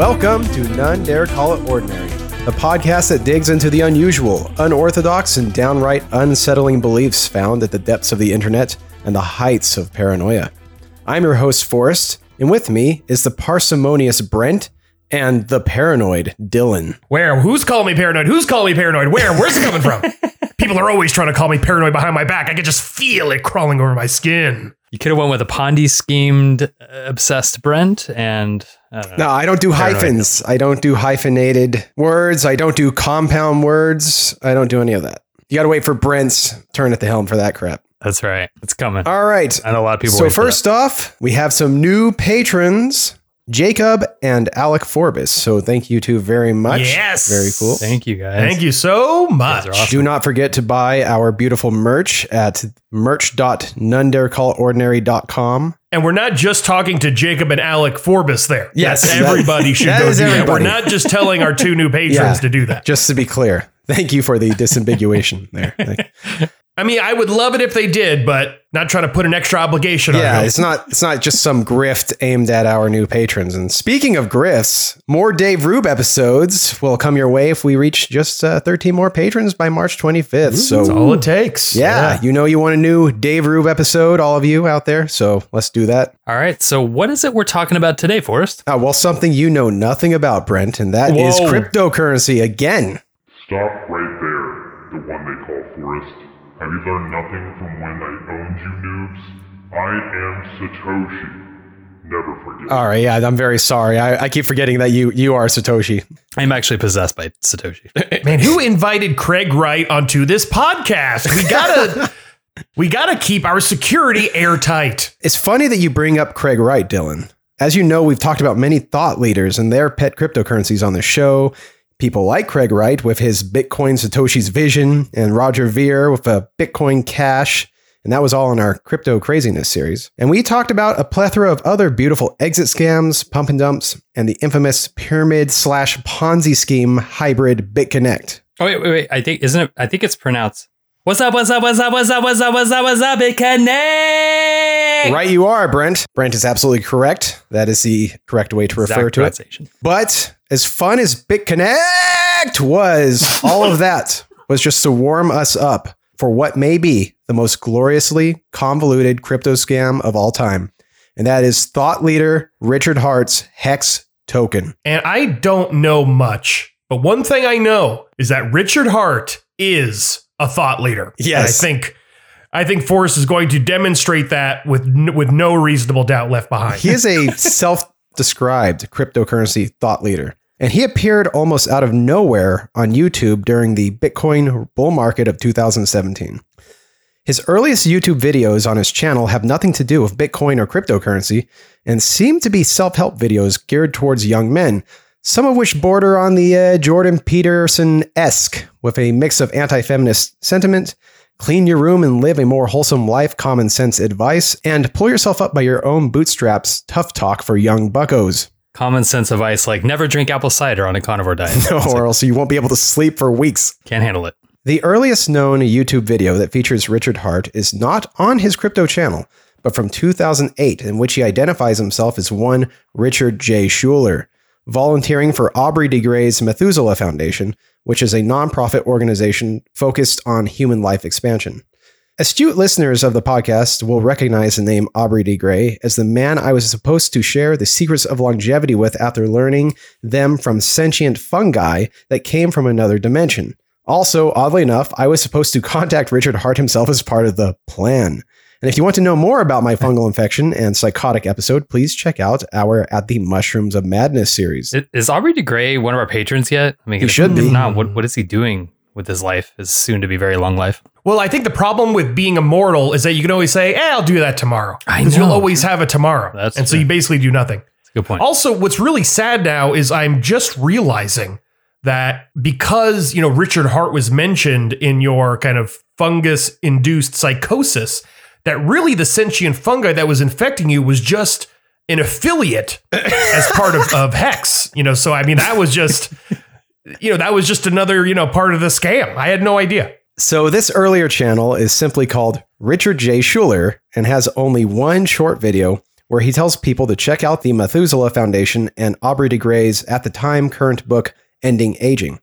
Welcome to None Dare Call It Ordinary, the podcast that digs into the unusual, unorthodox, and downright unsettling beliefs found at the depths of the internet and the heights of paranoia. I'm your host, Forrest, and with me is the parsimonious Brent and the paranoid Dylan. Where? Who's calling me paranoid? Who's calling me paranoid? Where? Where's it coming from? People are always trying to call me paranoid behind my back. I can just feel it crawling over my skin. You could have went with a Ponzi schemed, uh, obsessed Brent, and I. No, I don't do Paranoid. hyphens. I don't do hyphenated words. I don't do compound words. I don't do any of that. You got to wait for Brent's turn at the helm for that crap. that's right. It's coming. All right. I know a lot of people. So first off, we have some new patrons, Jacob and Alec Forbes. So thank you two very much. Yes. Very cool. Thank you guys. Thank you so much. awesome. Do not forget to buy our beautiful merch at merch.nonedarecallordinary.com. And we're not just talking to Jacob and Alec Forbes there. Yes, That's that- everybody should that go do that. We're not just telling our two new patrons Yeah. to do that. Just to be clear. Thank you for the disambiguation there. Like, I mean, I would love it if they did, but not trying to put an extra obligation on yeah, it's not it's not just some grift aimed at our new patrons. And speaking of grifts, more Dave Rube episodes will come your way if we reach just uh, 13 more patrons by March 25th. so That's all it takes. Yeah, you know you want a new Dave Rube episode, all of you out there. So let's do that. All right. So what is it we're talking about today, Forrest? Uh, well, something you know nothing about, Brent, and that is Whoa. cryptocurrency again. Stop right there, Have you learned nothing from when I owned you noobs? I am Satoshi. Never forget. All right, yeah, I'm very sorry. I, I keep forgetting that you you are Satoshi. I'm actually possessed by Satoshi. Man, who invited Craig Wright onto this podcast? We gotta we gotta keep our security airtight. It's funny that you bring up Craig Wright, Dylan. As you know, we've talked about many thought leaders and their pet cryptocurrencies on the show. People like Craig Wright with his Bitcoin Satoshi's vision, and Roger Ver with a Bitcoin Cash. And that was all in our crypto craziness series. And we talked about a plethora of other beautiful exit scams, pump and dumps, and the infamous pyramid slash Ponzi scheme hybrid BitConnect. oh wait, wait, wait. I think isn't it? I think it's pronounced. What's up? What's up? What's up? What's up? What's up? What's up? What's up? It connect. Right, you are, Brent. Brent is absolutely correct. That is the correct way to refer Exact to it. But as fun as BitConnect was, all of that was just to warm us up for what may be the most gloriously convoluted crypto scam of all time. And that is thought leader Richard Heart's Hex token. And I don't know much, but one thing I know is that Richard Heart is a thought leader. And Yes. I think I think Forrest is going to demonstrate that with with no reasonable doubt left behind. He is a self described cryptocurrency thought leader. And he appeared almost out of nowhere on YouTube during the Bitcoin bull market of 2017. His earliest YouTube videos on his channel have nothing to do with Bitcoin or cryptocurrency and seem to be self help videos geared towards young men, some of which border on the uh, Jordan Peterson esque with a mix of anti feminist sentiment, clean your room and live a more wholesome life, common sense advice, and pull yourself up by your own bootstraps, tough talk for young buckos. Common sense advice like never drink apple cider on a carnivore diet. Like, or else you won't be able to sleep for weeks. Can't handle it. The earliest known YouTube video that features Richard Heart is not on his crypto channel, but from 2008, in which he identifies himself as one Richard J. Schueler, volunteering for Aubrey de Grey's Methuselah Foundation, which is a nonprofit organization focused on human life expansion. Astute listeners of the podcast will recognize the name Aubrey de Grey as the man I was supposed to share the secrets of longevity with after learning them from sentient fungi that came from another dimension. Also, oddly enough, I was supposed to contact Richard Heart himself as part of the plan. And if you want to know more about my fungal infection and psychotic episode, please check out our At the Mushrooms of Madness series. Is- Is Aubrey de Grey one of our patrons yet? I mean, He if- should if be. not, what, what is he doing with his life? His soon to be very long life. Well, I think the problem with being immortal is that you can always say, "Eh, I'll do that tomorrow." I 'Cause you'll always have a tomorrow, That's and so you basically do nothing. That's a good point. Also, what's really sad now is I'm just realizing that because, you know, Richard Heart was mentioned in your kind of fungus induced psychosis, that really the sentient fungi that was infecting you was just an affiliate as part of, of Hex. You know, so I mean, that was just, you know, that was just another, you know, part of the scam. I had no idea. So, this earlier channel is simply called Richard J. Schueler and has only one short video where he tells people to check out the Methuselah Foundation and Aubrey de Grey's at the time current book, Ending Aging.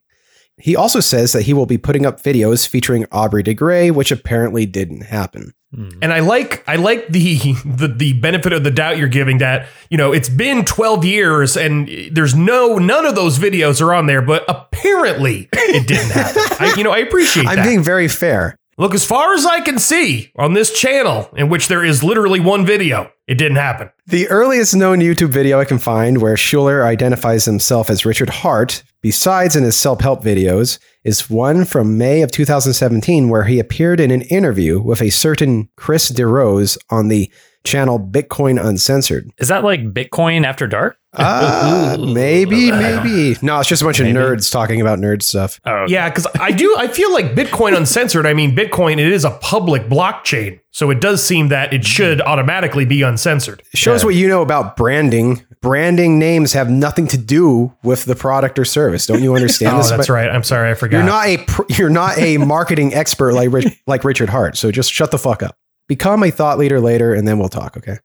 He also says that he will be putting up videos featuring Aubrey de Grey, which apparently didn't happen. Hmm. And I like I like the, the the benefit of the doubt you're giving that you know it's been 12 years and there's no none of those videos are on there, but apparently it didn't happen. I, you know I appreciate that. I'm that. being very fair. Look, as far as I can see on this channel, in which there is literally one video, it didn't happen. The earliest known YouTube video I can find where Schueler identifies himself as Richard Heart, besides in his self help videos, is one from May of 2017 where he appeared in an interview with a certain Chris DeRose on the channel Bitcoin Uncensored. Is that like Bitcoin after dark? Ah, maybe, maybe. No, it's just a bunch of nerds talking about nerd stuff. Oh, Yeah, because I do. I feel like Bitcoin uncensored. I mean, Bitcoin it is a public blockchain, so it does seem that it should automatically be uncensored. Shows what you know about branding. Branding names have nothing to do with the product or service. Don't you understand Oh, this? that's right. I'm sorry, I forgot. You're not a you're not a marketing expert like Rich, like Richard Heart. So just shut the fuck up. Become a thought leader later, and then we'll talk. Okay.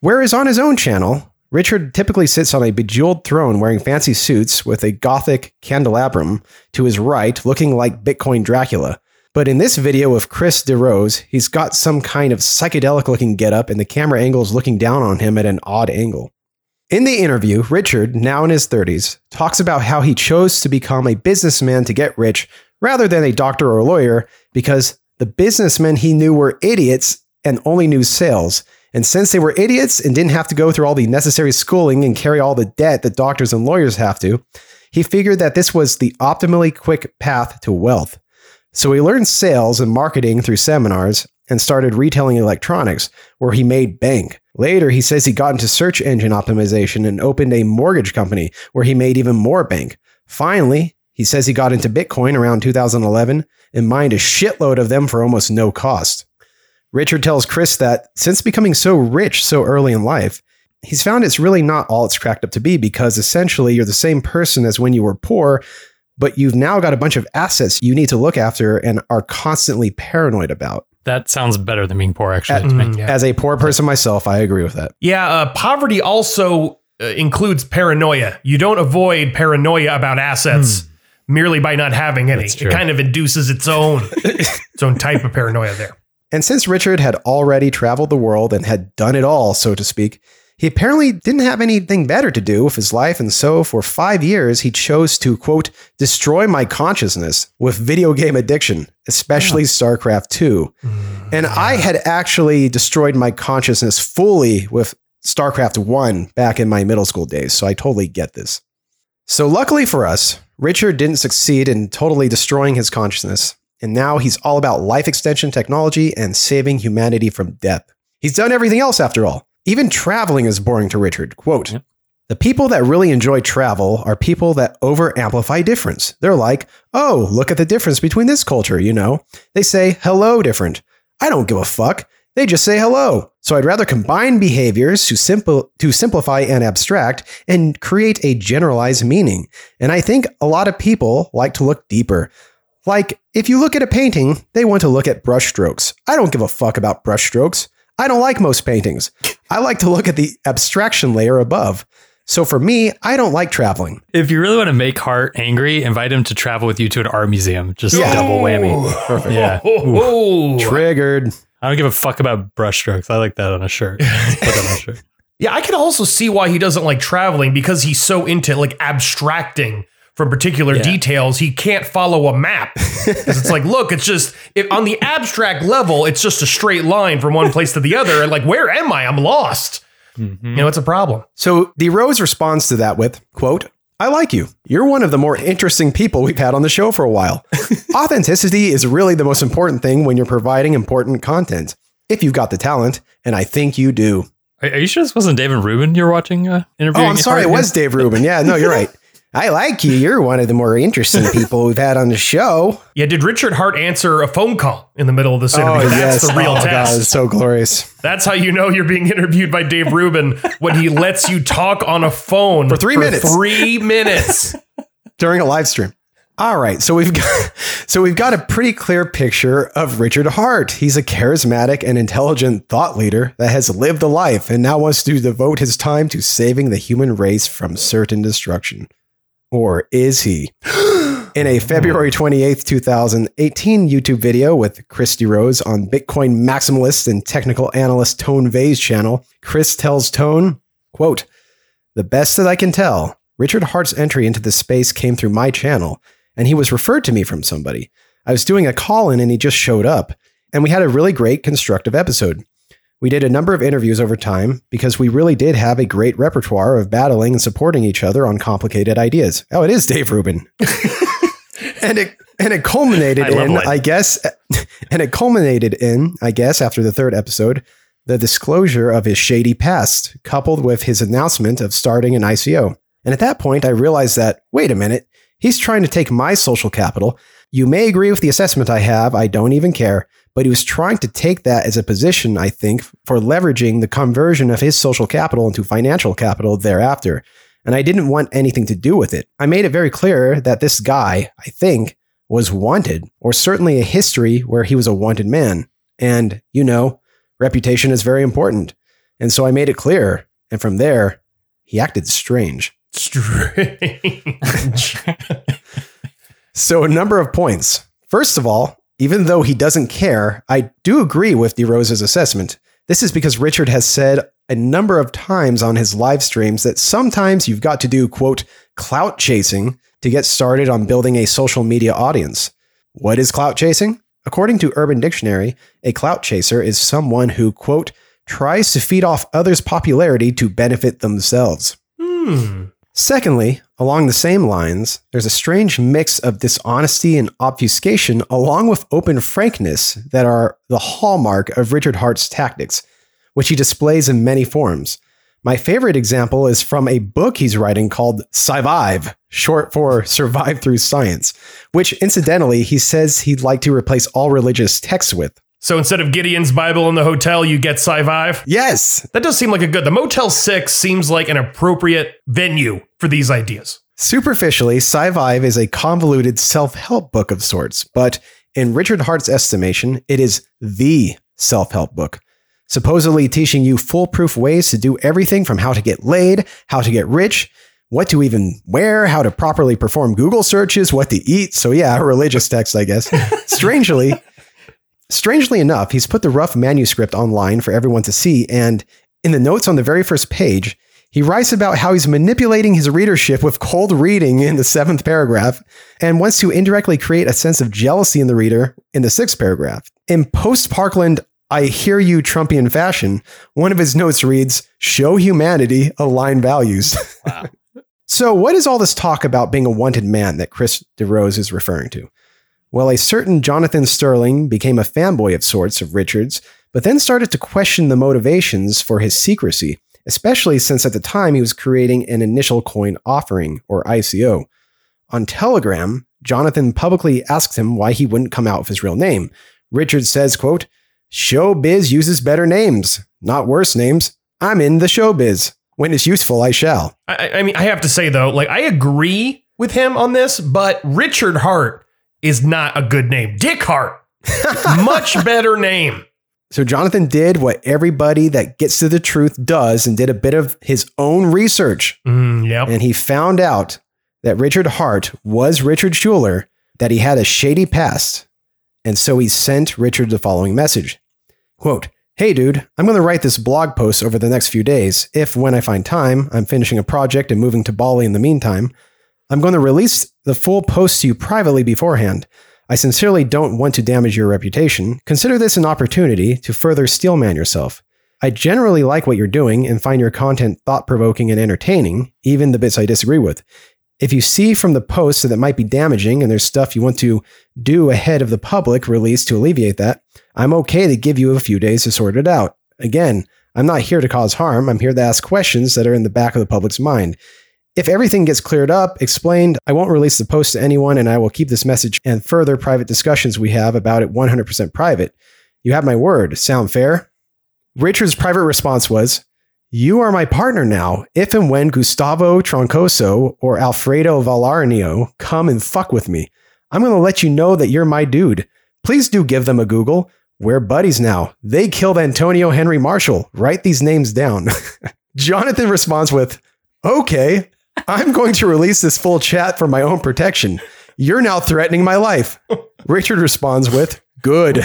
Whereas on his own channel, Richard typically sits on a bejeweled throne wearing fancy suits with a gothic candelabrum to his right, looking like Bitcoin Dracula. But in this video of Chris DeRose, he's got some kind of psychedelic looking getup, and the camera angle is looking down on him at an odd angle. In the interview, Richard, now in his 30s, talks about how he chose to become a businessman to get rich rather than a doctor or a lawyer because the businessmen he knew were idiots and only knew sales. And since they were idiots and didn't have to go through all the necessary schooling and carry all the debt that doctors and lawyers have to, he figured that this was the optimally quick path to wealth. So he learned sales and marketing through seminars and started retailing electronics, where he made bank. Later, he says he got into search engine optimization and opened a mortgage company where he made even more bank. Finally, he says he got into Bitcoin around 2011 and mined a shitload of them for almost no cost. Richard tells Chris that since becoming so rich so early in life, he's found it's really not all it's cracked up to be because essentially you're the same person as when you were poor, but you've now got a bunch of assets you need to look after and are constantly paranoid about. that sounds better than being poor, actually. to. Mm, yeah. As a poor person myself, I agree with that. Yeah, uh, poverty also uh, includes paranoia. You don't avoid paranoia about assets merely by not having any. It kind of induces its own its own type of paranoia there. And since Richard had already traveled the world and had done it all, so to speak, he apparently didn't have anything better to do with his life. And so for five years, he chose to, quote, destroy my consciousness with video game addiction, especially StarCraft 2. Mm. And I had actually destroyed my consciousness fully with StarCraft 1 back in my middle school days. So I totally get this. So luckily for us, Richard didn't succeed in totally destroying his consciousness. And now he's all about life extension technology and saving humanity from death. He's done everything else after all. Even traveling is boring to Richard. Quote, the people that really enjoy travel are people that over amplify difference. They're like, oh, look at the difference between this culture, you know? They say, hello, different. I don't give a fuck. They just say hello. So I'd rather combine behaviors to, simple, to simplify and abstract and create a generalized meaning. And I think a lot of people like to look deeper. Like, if you look at a painting, they want to look at brushstrokes. I don't give a fuck about brushstrokes. I don't like most paintings. I like to look at the abstraction layer above. So for me, I don't like traveling. If you really want to make Heart angry, invite him to travel with you to an art museum. Just Yeah. double whammy. Perfect. Yeah. Oh, Triggered. I don't give a fuck about brushstrokes. I like that on a shirt. Put that on a shirt. Yeah, I can also see why he doesn't like traveling because he's so into like abstracting from particular Yeah. details. He can't follow a map. 'Cause it's like, look, it's just if on the abstract level, it's just a straight line from one place to the other. And like, where am I? I'm lost. You know, it's a problem. So DeRose responds to that with, quote, I like you. You're one of the more interesting people we've had on the show for a while. Authenticity is really the most important thing when you're providing important content. If you've got the talent, and I think you do. Are, are you sure this wasn't David Rubin you're watching? Uh, Oh, I'm sorry, it was Dave Rubin. Yeah, no, you're right. I like you. You're one of the more interesting people we've had on the show. Yeah, did Richard Heart answer a phone call in the middle of this interview? Oh, That's the real oh, God, test. it's so glorious. That's how you know you're being interviewed by Dave Rubin when he lets you talk on a phone For three minutes. Three minutes. During a live stream. All right, so we've got so we've got a pretty clear picture of Richard Heart. He's a charismatic and intelligent thought leader that has lived a life and now wants to devote his time to saving the human race from certain destruction. Or is he? In a oh, February 28th, 2018 YouTube video with Chris DeRose on Bitcoin maximalist and technical analyst Tone Vays' channel, Chris tells Tone, quote, The best that I can tell, Richard Heart's entry into the space came through my channel and he was referred to me from somebody. I was doing a call in and he just showed up, and we had a really great constructive episode. We did a number of interviews over time because we really did have a great repertoire of battling and supporting each other on complicated ideas. Oh, it is Dave Rubin. and it and it culminated I in. I guess, and it culminated in, I guess, after the third episode, the disclosure of his shady past, coupled with his announcement of starting an ICO. And at that point, I realized that, wait a minute, he's trying to take my social capital. You may agree with the assessment I have, I don't even care, but he was trying to take that as a position, I think, for leveraging the conversion of his social capital into financial capital thereafter. And I didn't want anything to do with it. I made it very clear that this guy, I think, was wanted, or certainly a history where he was a wanted man. And, you know, reputation is very important. And so I made it clear. And from there, he acted strange. Strange. So, a number of points. First of all, even though he doesn't care, I do agree with DeRose's assessment. This is because Richard has said a number of times on his live streams that sometimes you've got to do, quote, clout chasing to get started on building a social media audience. What is clout chasing? According to Urban Dictionary, a clout chaser is someone who, quote, tries to feed off others' popularity to benefit themselves. Hmm. Secondly, along the same lines, there's a strange mix of dishonesty and obfuscation, along with open frankness, that are the hallmark of Richard Heart's tactics, which he displays in many forms. My favorite example is from a book he's writing called Survive, short for Survive Through Science, which incidentally he says he'd like to replace all religious texts with. So instead of Gideon's Bible in the hotel, you get Survive? Yes, That does seem like a good. The Motel 6 seems like an appropriate venue for these ideas. Superficially, Survive is a convoluted self help book of sorts, but in Richard Heart's estimation, it is the self help book, supposedly teaching you foolproof ways to do everything from how to get laid, how to get rich, what to even wear, how to properly perform Google searches, what to eat. So, yeah, a religious text, I guess. Strangely, strangely enough, he's put the rough manuscript online for everyone to see, and in the notes on the very first page, he writes about how he's manipulating his readership with cold reading in the seventh paragraph and wants to indirectly create a sense of jealousy in the reader in the sixth paragraph. In post Parkland, I hear you Trumpian fashion, one of his notes reads, Show humanity, align values. Wow. so, what is all this talk about being a wanted man that Chris DeRose is referring to? Well, a certain Jonathan Sterling became a fanboy of sorts of Richard's, but then started to question the motivations for his secrecy especially since at the time he was creating an initial coin offering, or ICO. On Telegram, Jonathan publicly asked him why he wouldn't come out with his real name. Richard says, quote, Showbiz uses better names, not worse names. I'm in the showbiz. When it's useful, I shall. I, I mean, I have to say though, like I agree with him on this, but Richard Heart is not a good name. Dick Heart, much better name. So Jonathan did what everybody that gets to the truth does and did a bit of his own research. Mm, yep. And he found out that Richard Heart was Richard Schueler, that he had a shady past. And so he sent Richard the following message Quote, Hey dude, I'm going to write this blog post over the next few days. If, when I find time, I'm finishing a project and moving to Bali in the meantime, I'm going to release the full post to you privately beforehand. I sincerely don't want to damage your reputation. Consider this an opportunity to further steelman yourself. I generally like what you're doing and find your content thought provoking and entertaining, even the bits I disagree with. If you see from the posts that it might be damaging and there's stuff you want to do ahead of the public release to alleviate that, I'm okay to give you a few days to sort it out. Again, I'm not here to cause harm, I'm here to ask questions that are in the back of the public's mind. If everything gets cleared up, explained, I won't release the post to anyone and I will keep this message and further private discussions we have about it 100% private. You have my word. Sound fair? Richard's private response was, You are my partner now. If and when Gustavo Troncoso or Alfredo Valarnio come and fuck with me, I'm going to let you know that you're my dude. Please do give them a Google. We're buddies now. They killed Antonio Henry Marshall. Write these names down. Jonathan responds with, Okay, I'm going to release this full chat for my own protection. You're now threatening my life. Richard responds with, Good.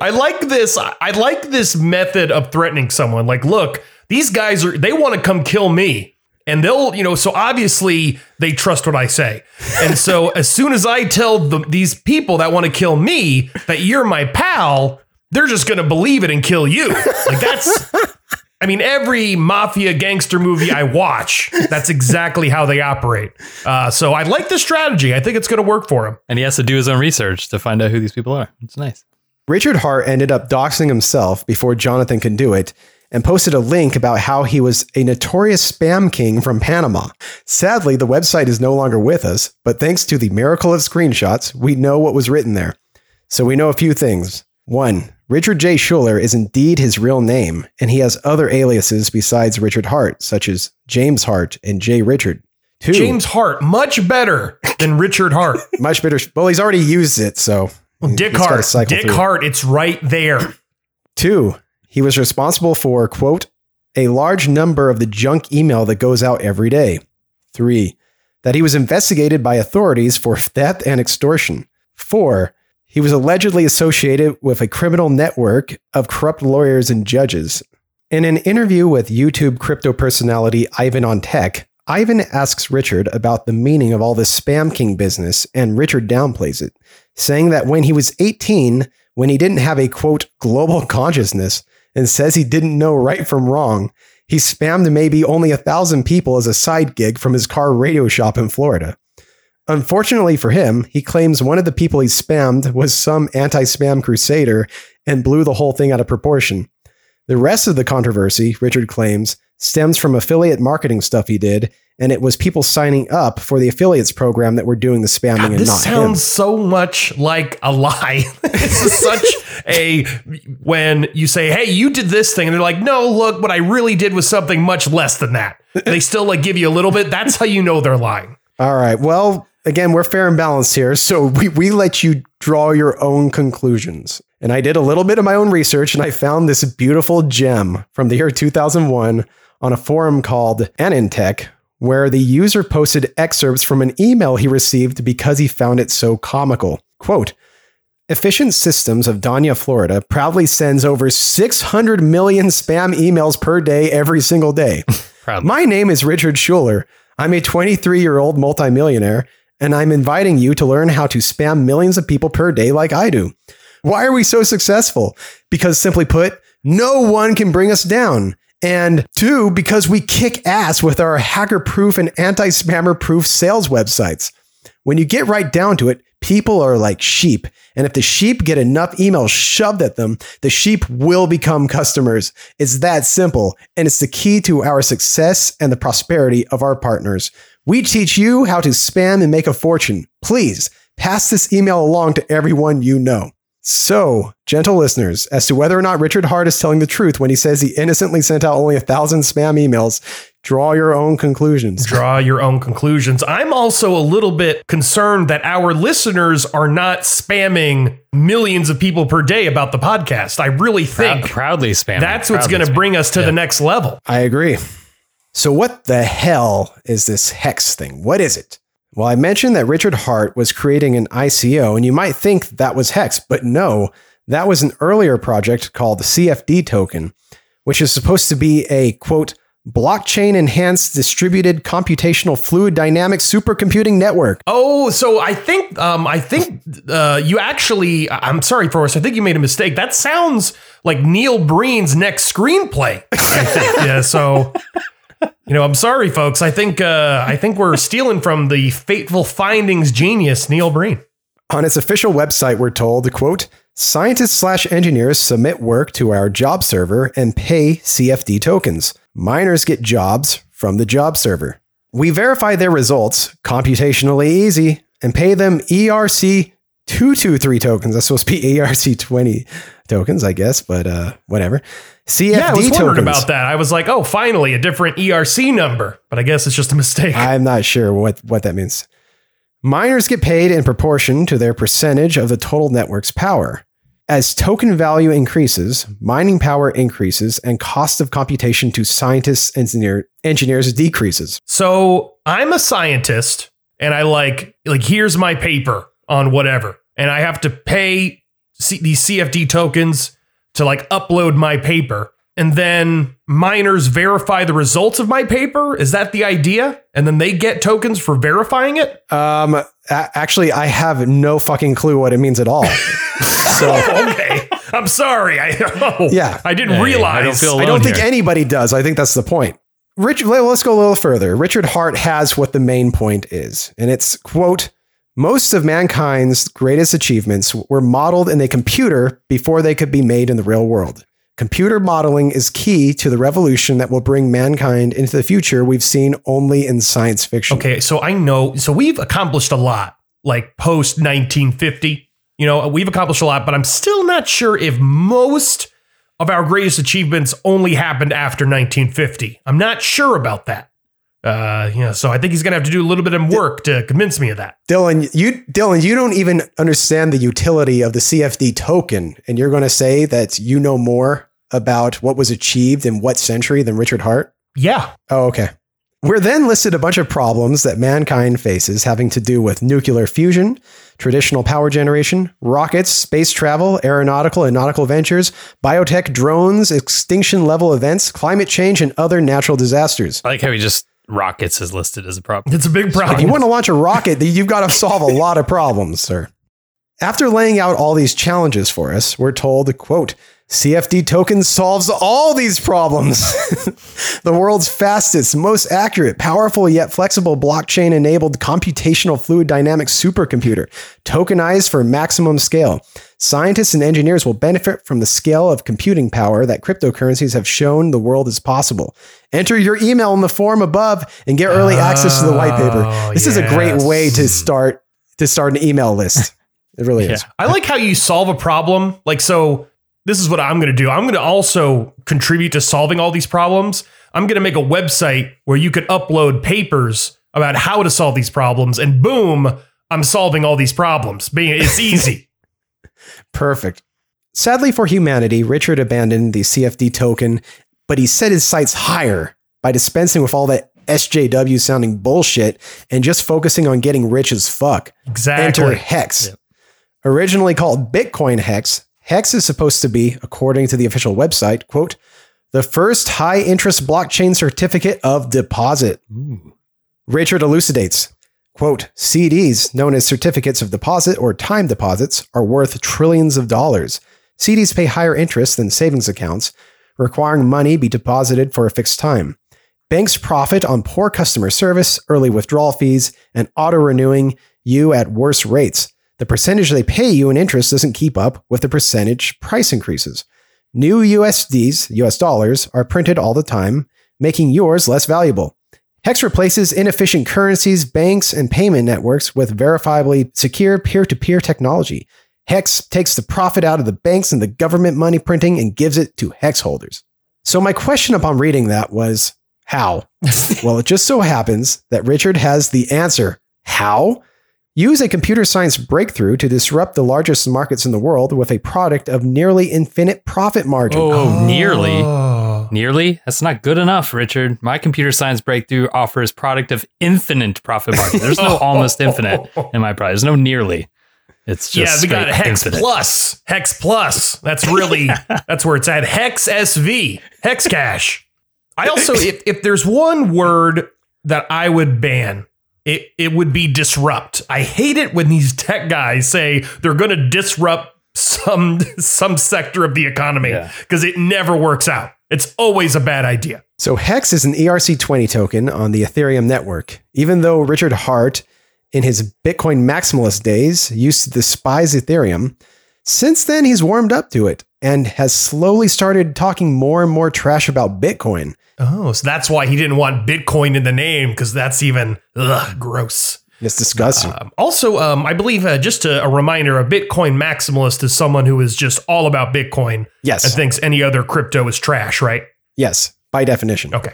I like this. I like this method of threatening someone. Like, look, these guys are they want to come kill me. And they'll, you know, so obviously they trust what I say. And so as soon as I tell the, these people that want to kill me that you're my pal, they're just going to believe it and kill you. Like that's I mean, every mafia gangster movie I watch, that's exactly how they operate. Uh, so I like the strategy. I think it's going to work for him. And he has to do his own research to find out who these people are. It's nice. Richard Hart ended up doxing himself before Jonathan could do it and posted a link about how he was a notorious spam king from Panama. Sadly, the website is no longer with us, but thanks to the miracle of screenshots, we know what was written there. So we know a few things. One, Richard J. Schueler is indeed his real name, and he has other aliases besides Richard Heart, such as James Heart and J. Richard. Two, James Heart, much better than Richard Heart. much better. Well, he's already used it, so Dick Heart. Dick through. Heart, it's right there. Two, he was responsible for, quote, a large number of the junk email that goes out every day. Three, that he was investigated by authorities for theft and extortion. Four, he was allegedly associated with a criminal network of corrupt lawyers and judges. In an interview with YouTube crypto personality Ivan on Tech, Ivan asks Richard about the meaning of all this spam king business, and Richard downplays it, saying that when he was 18, when he didn't have a quote global consciousness and says he didn't know right from wrong, he spammed maybe only a thousand people as a side gig from his car radio shop in Florida. Unfortunately for him, he claims one of the people he spammed was some anti spam crusader and blew the whole thing out of proportion. The rest of the controversy, Richard claims, stems from affiliate marketing stuff he did, and it was people signing up for the affiliates program that were doing the spamming God, and this not sounds him. so much like a lie. this is such a when you say, "Hey, you did this thing," and they're like, "No, look, what I really did was something much less than that." They still like give you a little bit. That's how you know they're lying. All right. Well, again, we're fair and balanced here, so we, we let you draw your own conclusions. And I did a little bit of my own research and I found this beautiful gem from the year 2001 on a forum called AnandTech, where the user posted excerpts from an email he received because he found it so comical. Quote, Efficient Systems of Dania, Florida proudly sends over 600 million spam emails per day every single day. My name is Richard Schueler. I'm a 23 year old multimillionaire, and I'm inviting you to learn how to spam millions of people per day like I do. Why are we so successful? Because simply put, no one can bring us down. And two, because we kick ass with our hacker proof and anti spammer proof sales websites. When you get right down to it, people are like sheep. And if the sheep get enough emails shoved at them, the sheep will become customers. It's that simple. And it's the key to our success and the prosperity of our partners. We teach you how to spam and make a fortune. Please pass this email along to everyone you know. So, gentle listeners, as to whether or not Richard Heart is telling the truth when he says he innocently sent out only a thousand spam emails, draw your own conclusions. Draw your own conclusions. I'm also a little bit concerned that our listeners are not spamming millions of people per day about the podcast. I really Proud- think proudly spam. that's what's going to bring us to the next level. I agree. So, what the hell is this hex thing? What is it? Well, I mentioned that Richard Heart was creating an ICO, and you might think that was Hex, but no, that was an earlier project called the CFD token, which is supposed to be a quote, blockchain enhanced distributed computational fluid dynamic supercomputing network. Oh, so I think um, I think uh, you actually. I'm sorry, Forrest. I think you made a mistake. That sounds like Neil Breen's next screenplay. Yeah. So, you know, I'm sorry, folks. I think uh, I think we're stealing from the fateful findings genius, Neil Breen. On its official website, we're told, quote, scientists slash engineers submit work to our job server and pay CFD tokens. Miners get jobs from the job server. We verify their results computationally easy and pay them ERC 223 tokens. That's supposed to be ERC 20 tokens, I guess, but uh, whatever. CFD yeah, I was wondering about that. I was like, oh, finally, a different ERC number. But I guess it's just a mistake. I'm not sure what, what that means. Miners get paid in proportion to their percentage of the total network's power. As token value increases, mining power increases, and cost of computation to scientists engineer, engineers decreases. So I'm a scientist and I like like here's my paper on whatever. And I have to pay C- these CFD tokens to like upload my paper. And then miners verify the results of my paper. Is that the idea? And then they get tokens for verifying it? Um, a- actually, I have no fucking clue what it means at all. so okay. I'm sorry. I oh, Yeah. I didn't Hey, realize. I don't feel I don't think here. anybody does. I think that's the point. Richard, let's go a little further. Richard Heart has what the main point is, and it's quote: "Most of mankind's greatest achievements were modeled in a computer before they could be made in the real world. Computer modeling is key to the revolution that will bring mankind into the future we've seen only in science fiction." Okay, so I know, so we've accomplished a lot, like post 1950. You know, we've accomplished a lot, but I'm still not sure if most of our greatest achievements only happened after 1950. I'm not sure about that. Uh, you know, so I think he's gonna have to do a little bit of work to convince me of that. Dylan, you Dylan, you don't even understand the utility of the CFD token, and you're going to say that you know more about what was achieved in what century than Richard Heart? Yeah, Oh, okay. We're then listed a bunch of problems that mankind faces having to do with nuclear fusion, traditional power generation, rockets, space travel, aeronautical and nautical ventures, biotech, drones, extinction level events, climate change, and other natural disasters. I like how he just rockets is listed as a problem. it's a big problem. If you want to launch a rocket, you've got to solve a lot of problems, sir. After laying out all these challenges for us, we're told, quote, CFD token solves all these problems. the world's fastest, most accurate, powerful yet flexible blockchain enabled computational fluid dynamics supercomputer, tokenized for maximum scale. Scientists and engineers will benefit from the scale of computing power that cryptocurrencies have shown the world is possible. Enter your email in the form above and get early access to the white paper. Oh, This is a great way to start to start an email list. It really is. I like how you solve a problem. Like, so this is what I'm going to do. I'm going to also contribute to solving all these problems. I'm going to make a website where you could upload papers about how to solve these problems, and boom, I'm solving all these problems. Being it's easy. Perfect. Sadly for humanity, Richard abandoned the CFD token, but he set his sights higher by dispensing with all that SJW sounding bullshit and just focusing on getting rich as fuck. exactly. Enter Hex. Originally called Bitcoin Hex, Hex is supposed to be, according to the official website, quote, the first high interest blockchain certificate of deposit. Richard elucidates, quote, CDs, known as certificates of deposit or time deposits, are worth trillions of dollars. CDs pay higher interest than savings accounts, requiring money be deposited for a fixed time. Banks profit on poor customer service, early withdrawal fees, and auto renewing you at worse rates. The percentage they pay you in interest doesn't keep up with the percentage price increases. New USDs, US dollars, are printed all the time, making yours less valuable. Hex replaces inefficient currencies, banks, and payment networks with verifiably secure peer to peer technology. Hex takes the profit out of the banks and the government money printing and gives it to Hex holders. So, my question upon reading that was how? well, it just so happens that Richard has the answer. How? Use a computer science breakthrough to disrupt the largest markets in the world with a product of nearly infinite profit margin. Oh, nearly. Oh. Nearly? That's not good enough, Richard. My computer science breakthrough offers product of infinite profit margin. There's no almost infinite in my product. There's no nearly. It's just Yeah, we got Hex infinite. Plus. Hex Plus. That's really that's where it's at. Hex SV. Hex Cash. I also if if there's one word that I would ban, it it would be disrupt. I hate it when these tech guys say they're going to disrupt some some sector of the economy Yeah. because it never works out. It's always a bad idea. So Hex is an ERC20 token on the Ethereum network. Even though Richard Heart, in his Bitcoin maximalist days, used to despise Ethereum, since then he's warmed up to it and has slowly started talking more and more trash about Bitcoin. Oh, so that's why he didn't want Bitcoin in the name because that's even ugh, gross. It's disgusting. Um, also, um, I believe uh, just a, a reminder: a Bitcoin maximalist is someone who is just all about Bitcoin yes. and thinks any other crypto is trash, right? yes, by definition. Okay.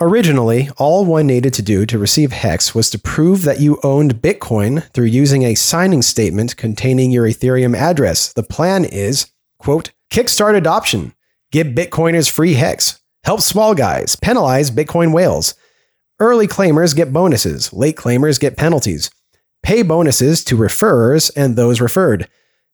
Originally, all one needed to do to receive Hex was to prove that you owned Bitcoin through using a signing statement containing your Ethereum address. The plan is, quote, kickstart adoption, give Bitcoiners free Hex, help small guys, penalize Bitcoin whales. Early claimers get bonuses, late claimers get penalties. Pay bonuses to referrers and those referred.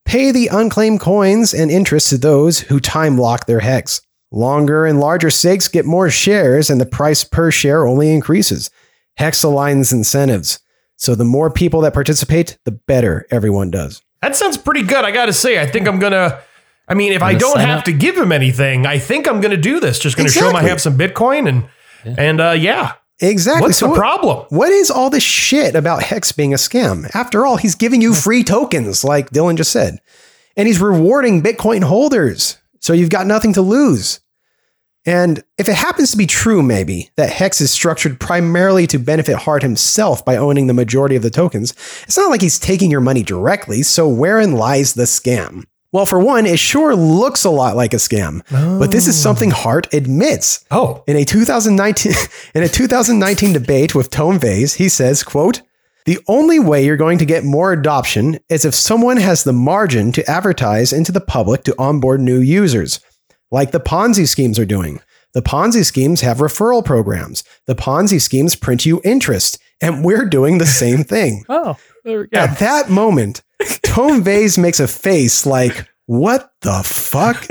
Pay the unclaimed coins and interest to those who time lock their Hex. Longer and larger stakes get more shares, and the price per share only increases. Hex aligns incentives. So the more people that participate, the better everyone does. That sounds pretty good. I got to say, I think I'm gonna. I mean, if I don't have up? to give him anything, I think I'm gonna do this. Just gonna show him I have some Bitcoin and and uh, yeah. Exactly. What's so the what- problem? what is all this shit about Hex being a scam? After all, he's giving you free tokens, like Dylan just said, and he's rewarding Bitcoin holders. So you've got nothing to lose. And if it happens to be true, maybe, that Hex is structured primarily to benefit Heart himself by owning the majority of the tokens, it's not like he's taking your money directly, so wherein lies the scam? Well, for one, it sure looks a lot like a scam, but this is something oh. Heart admits. Oh, In a 2019 in a 2019 debate with Tone Vays, he says, quote, "The only way you're going to get more adoption is if someone has the margin to advertise into the public to onboard new users, like the Ponzi schemes are doing. The Ponzi schemes have referral programs. The Ponzi schemes print you interest, and we're doing the same thing." Oh, there we go. At that moment, Tone Vays makes a face like, "What the fuck?"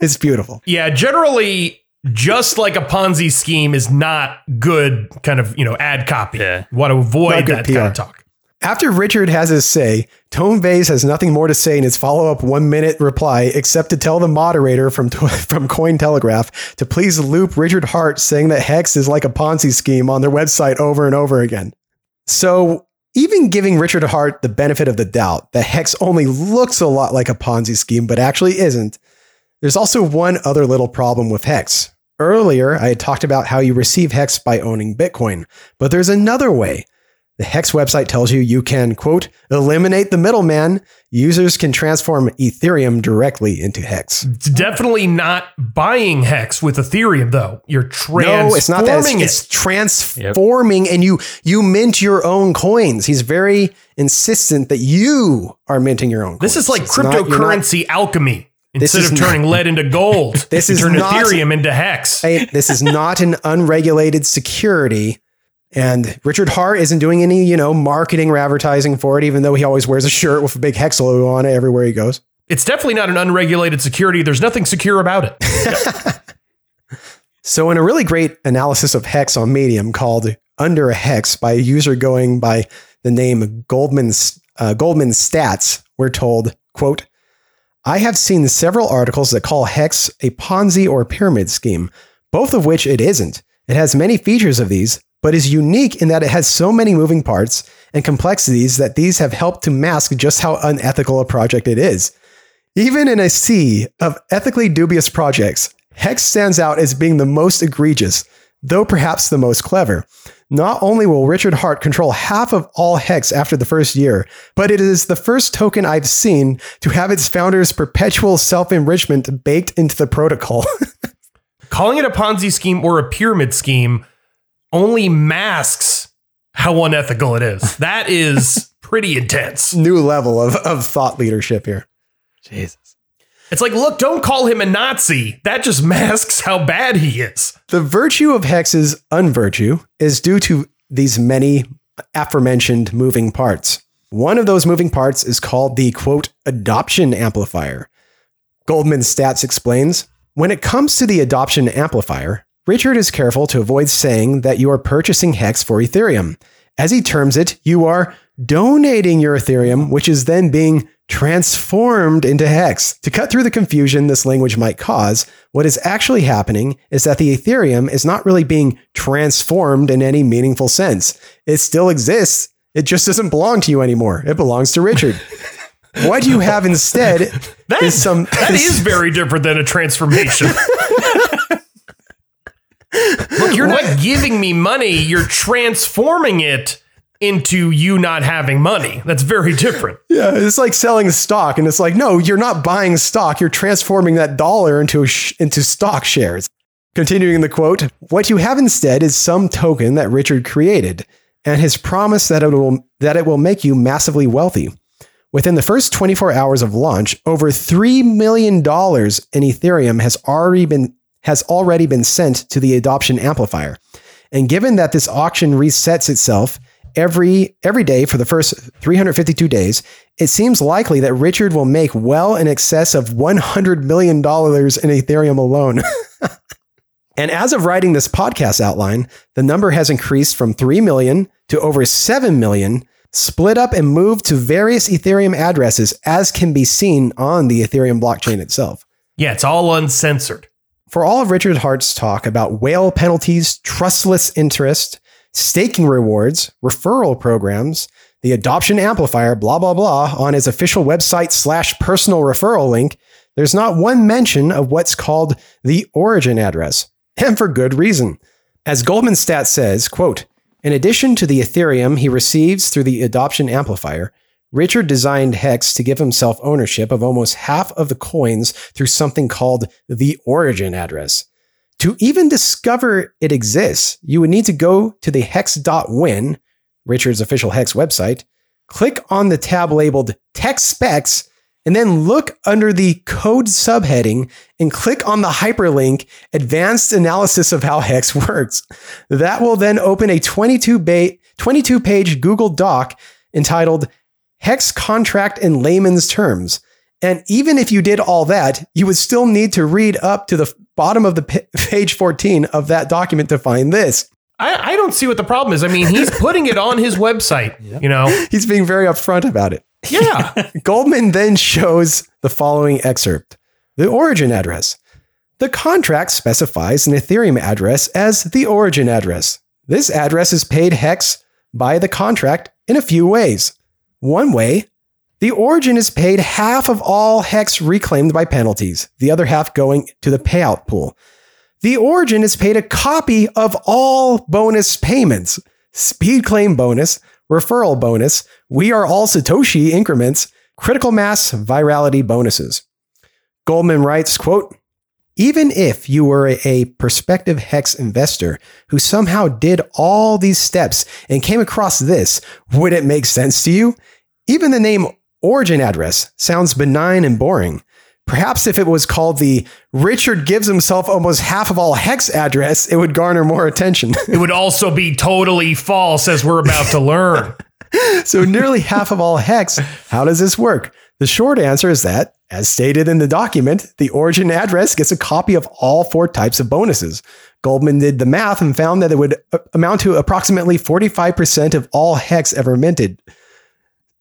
it's beautiful. yeah. Generally, just like a Ponzi scheme is not good. Kind of you know ad copy. Yeah. Want to avoid Not good that kind of talk. After Richard has his say, Tone Vays has nothing more to say in his follow-up one-minute reply except to tell the moderator from from Cointelegraph to please loop Richard Heart saying that Hex is like a Ponzi scheme on their website over and over again. So even giving Richard Heart the benefit of the doubt that Hex only looks a lot like a Ponzi scheme but actually isn't, there's also one other little problem with Hex. Earlier, I had talked about how you receive Hex by owning Bitcoin, but there's another way. The Hex website tells you you can, quote, eliminate the middleman. Users can transform Ethereum directly into Hex. It's definitely not buying Hex with Ethereum though. You're transforming No, it's not that. It's, it. it's transforming, and you you mint your own coins. He's very insistent that you are minting your own. coins. This is like It's not- not- cryptocurrency alchemy. Instead of turning not- lead into gold, This you is turn not- Ethereum into Hex. This is not an unregulated security. And Richard Heart isn't doing any, you know, marketing or advertising for it, even though he always wears a shirt with a big hex logo on it everywhere he goes. It's definitely not an unregulated security. There's nothing secure about it. So, in a really great analysis of hex on Medium called "Under a Hex" by a user going by the name Goldman's uh, Goldman Stats, we're told, "quote I have seen several articles that call hex a Ponzi or pyramid scheme, both of which it isn't. It has many features of these, but is unique in that it has so many moving parts and complexities that these have helped to mask just how unethical a project it is." Even in a sea of ethically dubious projects, Hex stands out as being the most egregious, though perhaps the most clever. Not only will Richard Heart control half of all Hex after the first year, but it is the first token I've seen to have its founder's perpetual self enrichment baked into the protocol. Calling it a Ponzi scheme or a pyramid scheme only masks how unethical it is. That is pretty intense. New level of, of thought leadership here. Jesus. It's like, look, don't call him a Nazi. That just masks how bad he is. The virtue of Hex's unvirtue is due to these many aforementioned moving parts. One of those moving parts is called the quote adoption amplifier. Goldman Stats explains When it comes to the adoption amplifier, Richard is careful to avoid saying that you are purchasing Hex for Ethereum. As he terms it, you are donating your Ethereum, which is then being transformed into Hex. To cut through the confusion this language might cause, what is actually happening is that the Ethereum is not really being transformed in any meaningful sense. It still exists. It just doesn't belong to you anymore. It belongs to Richard. what do you have instead That is some that is very different than a transformation. Look, you're not giving me money, you're transforming it into you not having money. That's very different. Yeah, it's like selling stock, and it's like, no, you're not buying stock. You're transforming that dollar into a sh- into stock shares. Continuing the quote, what you have instead is some token that Richard created, and his promise that it will that it will make you massively wealthy. Within the first 24 hours of launch, over $3 million in Ethereum has already been has already been sent to the adoption amplifier. And given that this auction resets itself every every day for the first 352 days, it seems likely that Richard will make well in excess of 100 million dollars in Ethereum alone. and as of writing this podcast outline, the number has increased from 3 million to over 7 million, split up and moved to various Ethereum addresses as can be seen on the Ethereum blockchain itself. Yeah, it's all uncensored. For all of Richard Heart's talk about whale penalties, trustless interest, staking rewards, referral programs, the adoption amplifier, blah, blah, blah, on his official website slash personal referral link, there's not one mention of what's called the origin address. And for good reason. As Goldman Stat says, quote, in addition to the Ethereum he receives through the adoption amplifier, Richard designed Hex to give himself ownership of almost half of the coins through something called the origin address. To even discover it exists, you would need to go to the hex.win, Richard's official Hex website, click on the tab labeled Tech Specs, and then look under the code subheading and click on the hyperlink Advanced Analysis of How Hex Works. That will then open a 22, ba- 22 page Google Doc entitled hex contract in layman's terms. And even if you did all that, you would still need to read up to the bottom of the p- page 14 of that document to find this. I, I don't see what the problem is. I mean, he's putting it on his website, you know? He's being very upfront about it. Yeah. Goldman then shows the following excerpt The origin address. The contract specifies an Ethereum address as the origin address. This address is paid hex by the contract in a few ways. One way, the origin is paid half of all hex reclaimed by penalties, the other half going to the payout pool. The origin is paid a copy of all bonus payments speed claim bonus, referral bonus, we are all Satoshi increments, critical mass virality bonuses. Goldman writes, quote, even if you were a prospective hex investor who somehow did all these steps and came across this, would it make sense to you? Even the name origin address sounds benign and boring. Perhaps if it was called the Richard gives himself almost half of all hex address, it would garner more attention. it would also be totally false, as we're about to learn. so, nearly half of all hex, how does this work? The short answer is that, as stated in the document, the origin address gets a copy of all four types of bonuses. Goldman did the math and found that it would uh, amount to approximately 45% of all hex ever minted.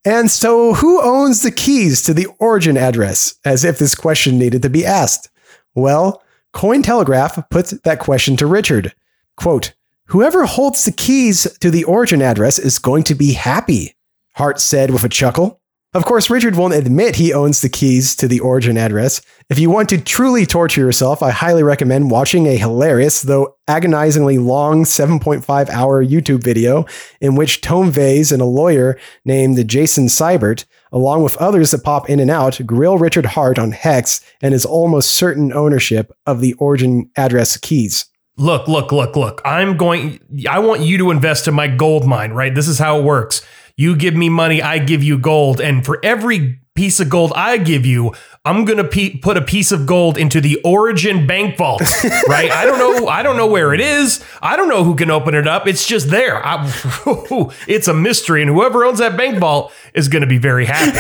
And so, who owns the keys to the origin address? As if this question needed to be asked. Well, Cointelegraph puts that question to Richard. Quote, Whoever holds the keys to the origin address is going to be happy, Heart said with a chuckle. Of course, Richard won't admit he owns the keys to the origin address. If you want to truly torture yourself, I highly recommend watching a hilarious, though agonizingly long 7.5 hour YouTube video in which Tone Vays and a lawyer named Jason Seibert, along with others that pop in and out, grill Richard Heart on Hex and his almost certain ownership of the origin address keys. Look, look, look, look. I'm going, I want you to invest in my gold mine, right? This is how it works. You give me money, I give you gold. And for every piece of gold I give you, I'm gonna pe- put a piece of gold into the Origin bank vault, right? I don't know. I don't know where it is. I don't know who can open it up. It's just there. I, it's a mystery, and whoever owns that bank vault is gonna be very happy.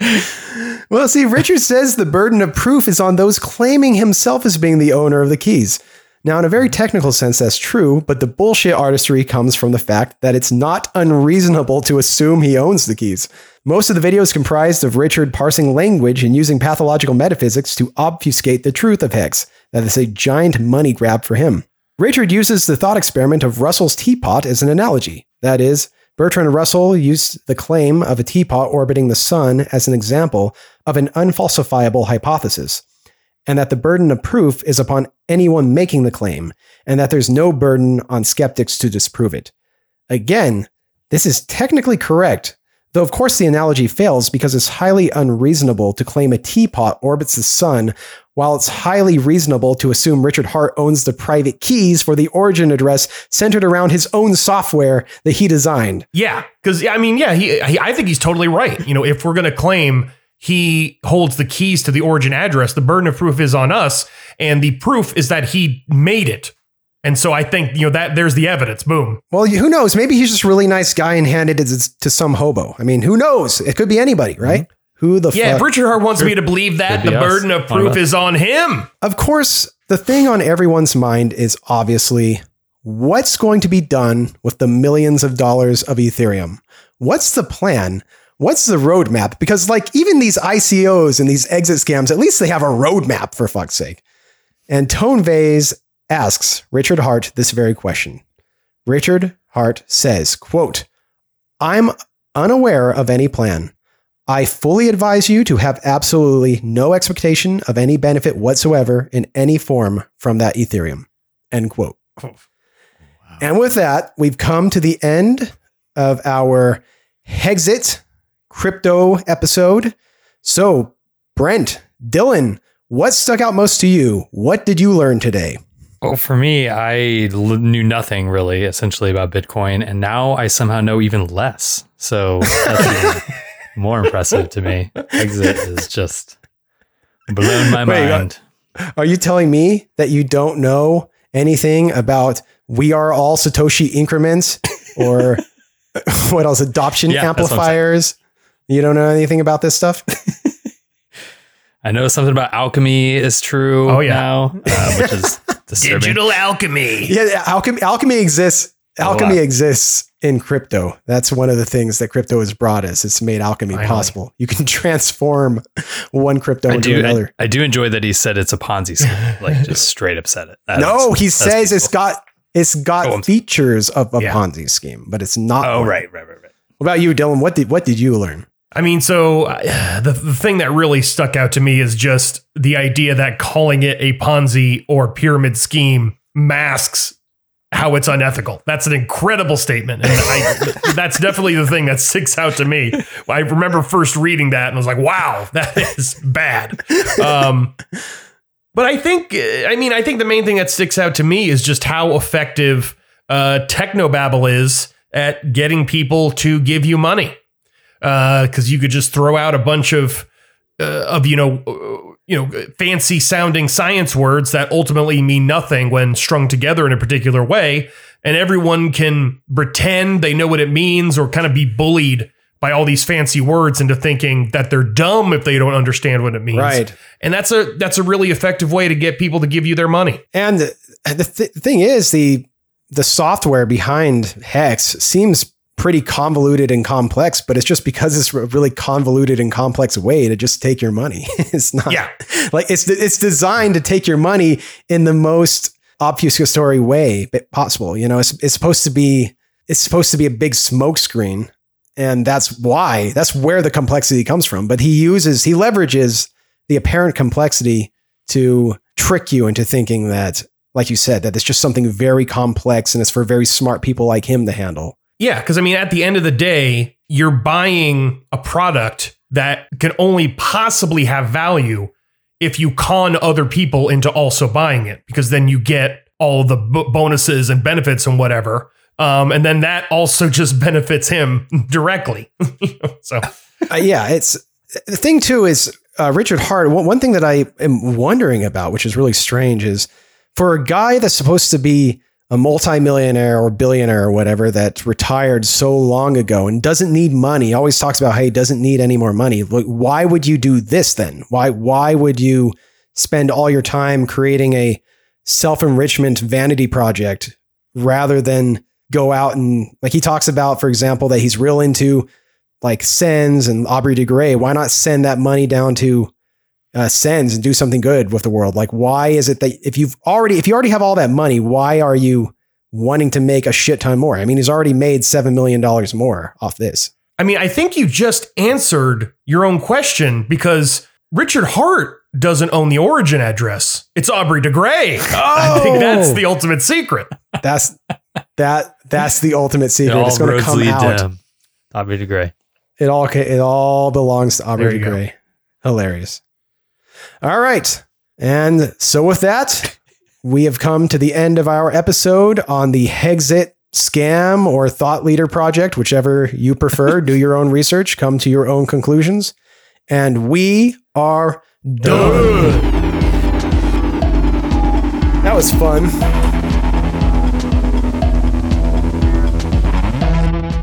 well, see, Richard says the burden of proof is on those claiming himself as being the owner of the keys. Now, in a very mm-hmm. technical sense, that's true, but the bullshit artistry comes from the fact that it's not unreasonable to assume he owns the keys. Most of the video is comprised of Richard parsing language and using pathological metaphysics to obfuscate the truth of Hex. That is a giant money grab for him. Richard uses the thought experiment of Russell's teapot as an analogy. That is, Bertrand Russell used the claim of a teapot orbiting the sun as an example of an unfalsifiable hypothesis and that the burden of proof is upon anyone making the claim, and that there's no burden on skeptics to disprove it. Again, this is technically correct, though of course the analogy fails because it's highly unreasonable to claim a teapot orbits the sun, while it's highly reasonable to assume Richard Heart owns the private keys for the origin address centered around his own software that he designed. Yeah, because I mean, yeah, he, he. I think he's totally right. You know, if we're going to claim he holds the keys to the origin address, the burden of proof is on us, and the proof is that he made it. And so I think you know that there's the evidence. Boom. Well, who knows? Maybe he's just a really nice guy and handed it to some hobo. I mean, who knows? It could be anybody, mm-hmm. right? Who the fuck? Yeah, if fuck? Richard Heart wants me to believe that, Could the us. burden of proof is on him. Of course, the thing on everyone's mind is obviously what's going to be done with the millions of dollars of Ethereum? What's the plan? What's the roadmap? Because, like, even these ICOs and these exit scams, at least they have a roadmap for fuck's sake. And Tone Vays asks Richard Heart this very question. Richard Heart says, quote, I'm unaware of any plan. I fully advise you to have absolutely no expectation of any benefit whatsoever in any form from that Ethereum. End quote. Oh, and with that, we've come to the end of our Hexit crypto episode. So, Brent, Dylan, what stuck out most to you? What did you learn today? Well, for me, I l- knew nothing really, essentially, about Bitcoin, and now I somehow know even less. So that's more impressive to me. Exit is just blown my Wait, mind. Are you telling me that you don't know anything about we are all Satoshi increments or what else? Adoption Yeah, that's what I'm saying. amplifiers? You don't know anything about this stuff? I know something about alchemy is true. Oh, yeah. now, uh, which is disturbing. Digital alchemy. yeah, alchemy, alchemy exists. Oh, Alchemy wow. exists in crypto. That's one of the things that crypto has brought us. It's made alchemy Finally. possible. You can transform one crypto I into do. another. I, I do enjoy that he said it's a Ponzi scheme. Like just straight up said it. That no, is- he that's says it's beautiful. got it's got Oh, features of a Yeah. Ponzi scheme, but it's not. Oh one. right, right, right, right. What about you, Dylan? What did what did you learn? I mean, so uh, the, the thing that really stuck out to me is just the idea that calling it a Ponzi or pyramid scheme masks how it's unethical. That's an incredible statement. And I, that's definitely the thing that sticks out to me. I remember first reading that and I was like, wow, that is bad. Um, but I think, uh, I mean, I think the main thing that sticks out to me is just how effective uh, Technobabble is at getting people to give you money because you could just throw out a bunch of uh, of you know uh, you know fancy sounding science words that ultimately mean nothing when strung together in a particular way and everyone can pretend they know what it means or kind of be bullied by all these fancy words into thinking that they're dumb if they don't understand what it means Right. and that's a that's a really effective way to get people to give you their money And the th- thing is, the the software behind Hex seems pretty convoluted and complex, but it's just because it's a really convoluted and complex way to just take your money. it's not yeah like it's it's designed to take your money in the most obfuscatory way possible. You know, it's it's supposed to be it's supposed to be a big smokescreen, and that's why that's where the complexity comes from. But he uses he leverages the apparent complexity to trick you into thinking that, like you said, that it's just something very complex and it's for very smart people like him to handle. Yeah, because I mean, at the end of the day, you're buying a product that can only possibly have value if you con other people into also buying it, because then you get all the b- bonuses and benefits and whatever. Um, and then that also just benefits him directly. so, Uh, yeah, it's the thing too is uh, Richard Heart. One, one thing that I am wondering about, which is really strange, is for a guy that's supposed to be a multimillionaire or billionaire or whatever that retired so long ago and doesn't need money, always talks about how he doesn't need any more money. Why would you do this then? Why why would you spend all your time creating a self enrichment vanity project rather than go out and like he talks about, for example, that he's real into like Sens and Aubrey de Grey, why not send that money down to uh, Sens and do something good with the world? Like, why is it that if you've already, if you already have all that money, why are you wanting to make a shit ton more? I mean, he's already made $7 million more off this. I mean, I think you just answered your own question because Richard Heart doesn't own the origin address. It's Aubrey de Grey. I think that's Oh. the ultimate secret. That's that, That's the ultimate secret. all It's going to roads come lead out. to him. Aubrey de Grey. It all it all belongs to Aubrey de you go. Grey. Hilarious. All right. And so with that, we have come to the end of our episode on the Hexit scam or thought leader project, whichever you prefer. Do your own research, come to your own conclusions. And we are done. That was fun.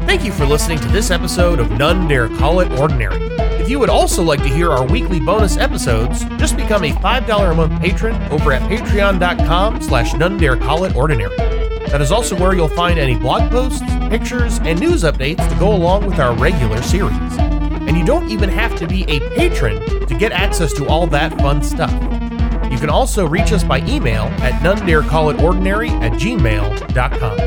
Thank you for listening to this episode of None Dare Call It Ordinary. If you would also like to hear our weekly bonus episodes, just become a $5 a month patron over at patreon.com slash none dare call it ordinary. That is also where you'll find any blog posts, pictures, and news updates to go along with our regular series. And you don't even have to be a patron to get access to all that fun stuff. You can also reach us by email at none dare call it ordinary at gmail.com.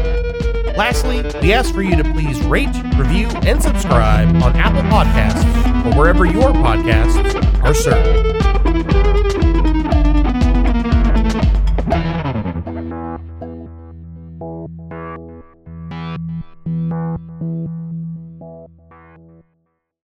Lastly, we ask for you to please rate, review, and subscribe on Apple Podcasts or wherever your podcasts are served.